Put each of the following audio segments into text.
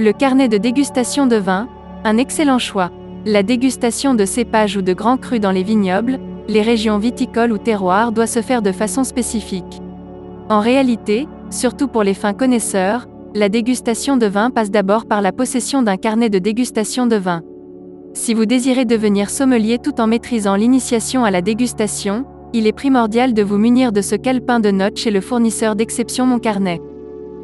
Le carnet de dégustation de vin, un excellent choix. La dégustation de cépages ou de grands crus dans les vignobles, les régions viticoles ou terroirs doit se faire de façon spécifique. En réalité, surtout pour les fins connaisseurs, la dégustation de vin passe d'abord par la possession d'un carnet de dégustation de vin. Si vous désirez devenir sommelier tout en maîtrisant l'initiation à la dégustation, il est primordial de vous munir de ce calepin de notes chez le fournisseur d'exception Mon Carnet.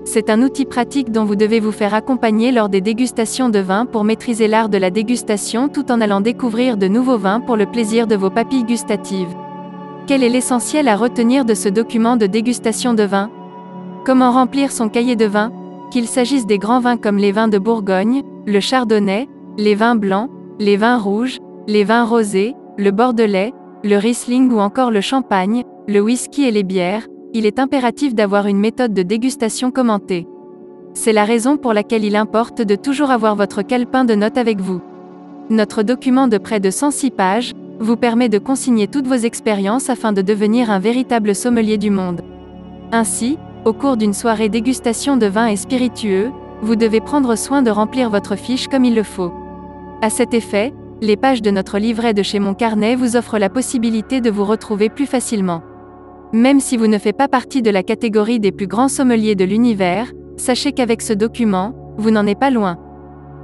C'est un outil pratique dont vous devez vous faire accompagner lors des dégustations de vin pour maîtriser l'art de la dégustation tout en allant découvrir de nouveaux vins pour le plaisir de vos papilles gustatives. Quel est l'essentiel à retenir de ce document de dégustation de vin? Comment remplir son cahier de vin? Qu'il s'agisse des grands vins comme les vins de Bourgogne, le chardonnay, les vins blancs, les vins rouges, les vins rosés, le bordelais, le riesling ou encore le champagne, le whisky et les bières, il est impératif d'avoir une méthode de dégustation commentée. C'est la raison pour laquelle il importe de toujours avoir votre calepin de notes avec vous. Notre document de près de 106 pages vous permet de consigner toutes vos expériences afin de devenir un véritable sommelier du monde. Ainsi, au cours d'une soirée dégustation de vins et spiritueux, vous devez prendre soin de remplir votre fiche comme il le faut. À cet effet, les pages de notre livret de chez Mon Carnet vous offrent la possibilité de vous retrouver plus facilement. Même si vous ne faites pas partie de la catégorie des plus grands sommeliers de l'univers, sachez qu'avec ce document, vous n'en êtes pas loin.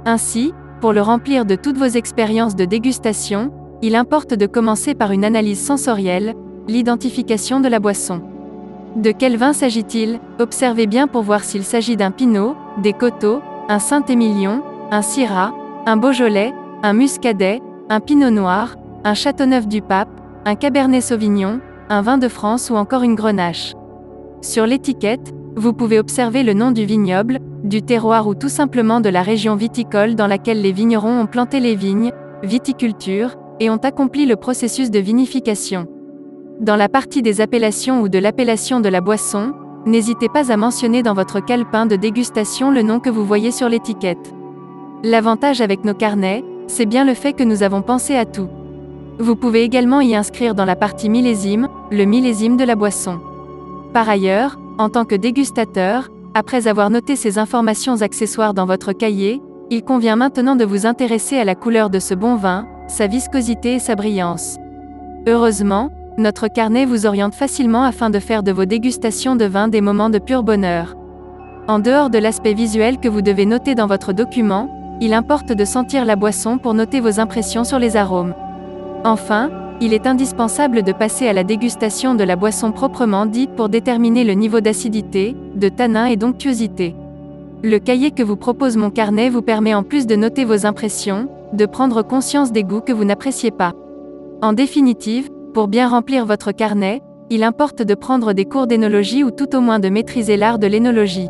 Ainsi, pour le remplir de toutes vos expériences de dégustation, il importe de commencer par une analyse sensorielle, l'identification de la boisson. De quel vin s'agit-il? Observez bien pour voir s'il s'agit d'un Pinot, des Coteaux, un Saint-Émilion, un Syrah, un Beaujolais, un Muscadet, un Pinot Noir, un Châteauneuf du Pape, un Cabernet Sauvignon, un vin de France ou encore une grenache. Sur l'étiquette, vous pouvez observer le nom du vignoble, du terroir ou tout simplement de la région viticole dans laquelle les vignerons ont planté les vignes, viticulture, et ont accompli le processus de vinification. Dans la partie des appellations ou de l'appellation de la boisson, n'hésitez pas à mentionner dans votre calepin de dégustation le nom que vous voyez sur l'étiquette. L'avantage avec nos carnets, c'est bien le fait que nous avons pensé à tout. Vous pouvez également y inscrire dans la partie millésime, le millésime de la boisson. Par ailleurs, en tant que dégustateur, après avoir noté ces informations accessoires dans votre cahier, il convient maintenant de vous intéresser à la couleur de ce bon vin, sa viscosité et sa brillance. Heureusement, notre carnet vous oriente facilement afin de faire de vos dégustations de vin des moments de pur bonheur. En dehors de l'aspect visuel que vous devez noter dans votre document, il importe de sentir la boisson pour noter vos impressions sur les arômes. Enfin, il est indispensable de passer à la dégustation de la boisson proprement dite pour déterminer le niveau d'acidité, de tanin et d'onctuosité. Le cahier que vous propose mon carnet vous permet en plus de noter vos impressions, de prendre conscience des goûts que vous n'appréciez pas. En définitive, pour bien remplir votre carnet, il importe de prendre des cours d'énologie ou tout au moins de maîtriser l'art de l'énologie.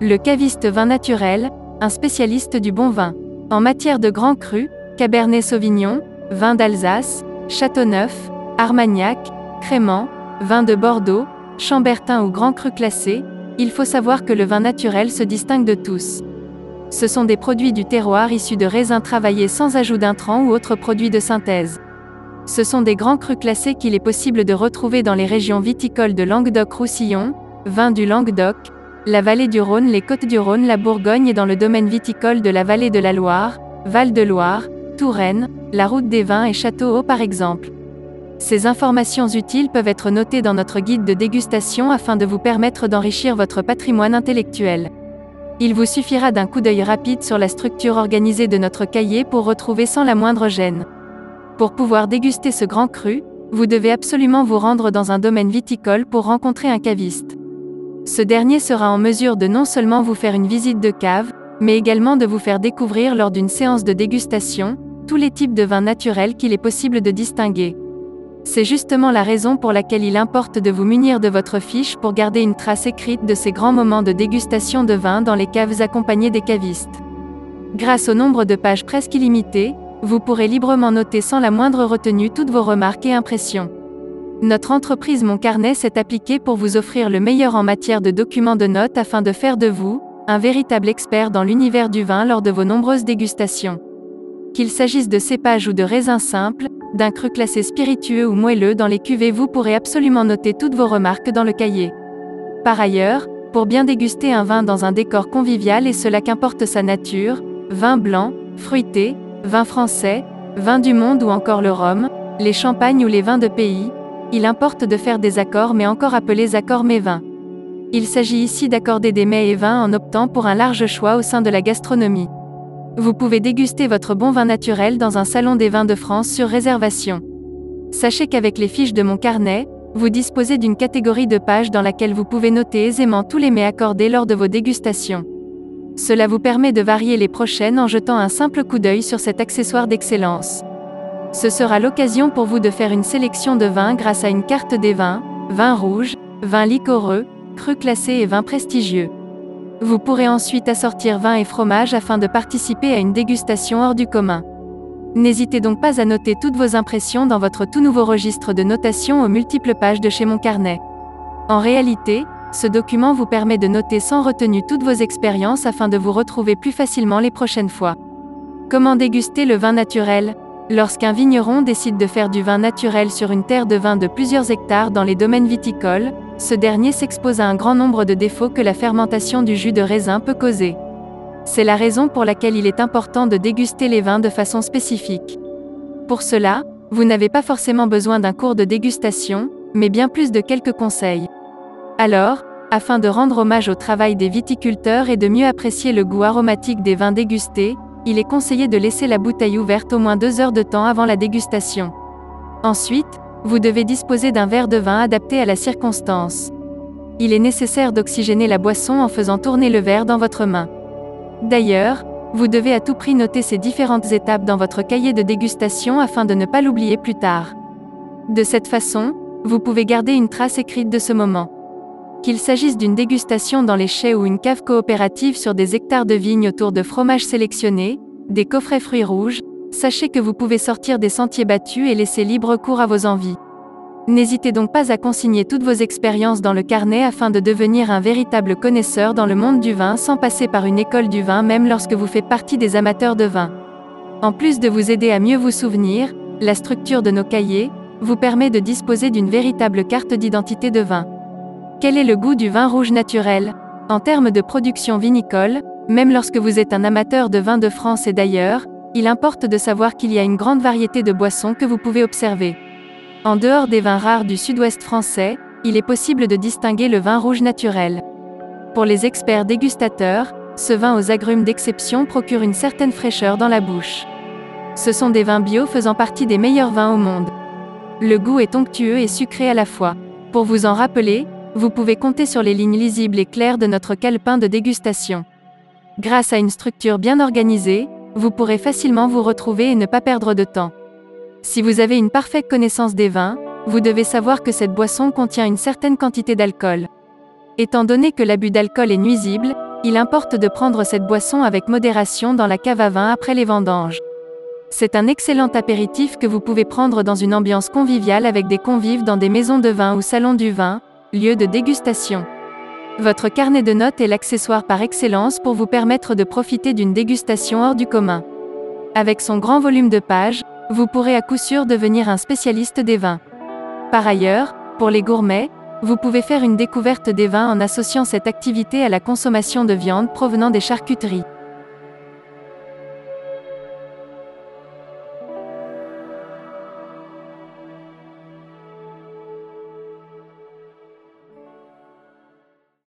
Le caviste vin naturel, un spécialiste du bon vin. En matière de grands crus, Cabernet Sauvignon, vin d'Alsace, Châteauneuf, Armagnac, Crément, vin de Bordeaux, Chambertin ou Grand Cru classé, il faut savoir que le vin naturel se distingue de tous. Ce sont des produits du terroir issus de raisins travaillés sans ajout d'intrants ou autres produits de synthèse. Ce sont des grands crus classés qu'il est possible de retrouver dans les régions viticoles de Languedoc-Roussillon, vin du Languedoc, la vallée du Rhône, les côtes du Rhône, la Bourgogne et dans le domaine viticole de la vallée de la Loire, Val-de-Loire, Touraine, la route des vins et Château-Haut par exemple. Ces informations utiles peuvent être notées dans notre guide de dégustation afin de vous permettre d'enrichir votre patrimoine intellectuel. Il vous suffira d'un coup d'œil rapide sur la structure organisée de notre cahier pour retrouver sans la moindre gêne. Pour pouvoir déguster ce grand cru, vous devez absolument vous rendre dans un domaine viticole pour rencontrer un caviste. Ce dernier sera en mesure de non seulement vous faire une visite de cave, mais également de vous faire découvrir lors d'une séance de dégustation, tous les types de vins naturels qu'il est possible de distinguer. C'est justement la raison pour laquelle il importe de vous munir de votre fiche pour garder une trace écrite de ces grands moments de dégustation de vin dans les caves accompagnées des cavistes. Grâce au nombre de pages presque illimitées, vous pourrez librement noter sans la moindre retenue toutes vos remarques et impressions. Notre entreprise Mon Carnet s'est appliquée pour vous offrir le meilleur en matière de documents de notes afin de faire de vous, un véritable expert dans l'univers du vin lors de vos nombreuses dégustations. Qu'il s'agisse de cépages ou de raisins simples, d'un cru classé spiritueux ou moelleux dans les cuvées, vous pourrez absolument noter toutes vos remarques dans le cahier. Par ailleurs, Pour bien déguster un vin dans un décor convivial et cela qu'importe sa nature, vin blanc, fruité, vin français, vin du monde ou encore le rhum, les champagnes ou les vins de pays, il importe de faire des accords mais encore appelés accords mets vins. Il s'agit ici d'accorder des mets et vins en optant pour un large choix au sein de la gastronomie. Vous pouvez déguster votre bon vin naturel dans un salon des vins de France sur réservation. Sachez qu'avec les fiches de mon carnet, vous disposez d'une catégorie de pages dans laquelle vous pouvez noter aisément tous les mets accordés lors de vos dégustations. Cela vous permet de varier les prochaines en jetant un simple coup d'œil sur cet accessoire d'excellence. Ce sera l'occasion pour vous de faire une sélection de vins grâce à une carte des vins, vins rouges, vins liquoreux, crus classés et vins prestigieux. Vous pourrez ensuite assortir vin et fromage afin de participer à une dégustation hors du commun. N'hésitez donc pas à noter toutes vos impressions dans votre tout nouveau registre de notation aux multiples pages de chez mon carnet. En réalité, ce document vous permet de noter sans retenue toutes vos expériences afin de vous retrouver plus facilement les prochaines fois. Comment déguster le vin naturel? Lorsqu'un vigneron décide de faire du vin naturel sur une terre de vin de plusieurs hectares dans les domaines viticoles, ce dernier s'expose à un grand nombre de défauts que la fermentation du jus de raisin peut causer. C'est la raison pour laquelle il est important de déguster les vins de façon spécifique. Pour cela, vous n'avez pas forcément besoin d'un cours de dégustation, mais bien plus de quelques conseils. Alors, afin de rendre hommage au travail des viticulteurs et de mieux apprécier le goût aromatique des vins dégustés, il est conseillé de laisser la bouteille ouverte au moins deux heures de temps avant la dégustation. Ensuite, vous devez disposer d'un verre de vin adapté à la circonstance. Il est nécessaire d'oxygéner la boisson en faisant tourner le verre dans votre main. D'ailleurs, vous devez à tout prix noter ces différentes étapes dans votre cahier de dégustation afin de ne pas l'oublier plus tard. De cette façon, vous pouvez garder une trace écrite de ce moment. Qu'il s'agisse d'une dégustation dans les chais ou une cave coopérative sur des hectares de vignes autour de fromages sélectionnés, des coffrets fruits rouges, sachez que vous pouvez sortir des sentiers battus et laisser libre cours à vos envies. N'hésitez donc pas à consigner toutes vos expériences dans le carnet afin de devenir un véritable connaisseur dans le monde du vin sans passer par une école du vin même lorsque vous faites partie des amateurs de vin. En plus de vous aider à mieux vous souvenir, la structure de nos cahiers vous permet de disposer d'une véritable carte d'identité de vin. Quel est le goût du vin rouge naturel? En termes de production vinicole, même lorsque vous êtes un amateur de vin de France et d'ailleurs, il importe de savoir qu'il y a une grande variété de boissons que vous pouvez observer. En dehors des vins rares du sud-ouest français, il est possible de distinguer le vin rouge naturel. Pour les experts dégustateurs, ce vin aux agrumes d'exception procure une certaine fraîcheur dans la bouche. Ce sont des vins bio faisant partie des meilleurs vins au monde. Le goût est onctueux et sucré à la fois. Pour vous en rappeler, vous pouvez compter sur les lignes lisibles et claires de notre calepin de dégustation. Grâce à une structure bien organisée, vous pourrez facilement vous retrouver et ne pas perdre de temps. Si vous avez une parfaite connaissance des vins, vous devez savoir que cette boisson contient une certaine quantité d'alcool. Étant donné que l'abus d'alcool est nuisible, il importe de prendre cette boisson avec modération dans la cave à vin après les vendanges. C'est un excellent apéritif que vous pouvez prendre dans une ambiance conviviale avec des convives dans des maisons de vin ou salons du vin, lieu de dégustation. Votre carnet de notes est l'accessoire par excellence pour vous permettre de profiter d'une dégustation hors du commun. Avec son grand volume de pages, vous pourrez à coup sûr devenir un spécialiste des vins. Par ailleurs, pour les gourmets, vous pouvez faire une découverte des vins en associant cette activité à la consommation de viande provenant des charcuteries.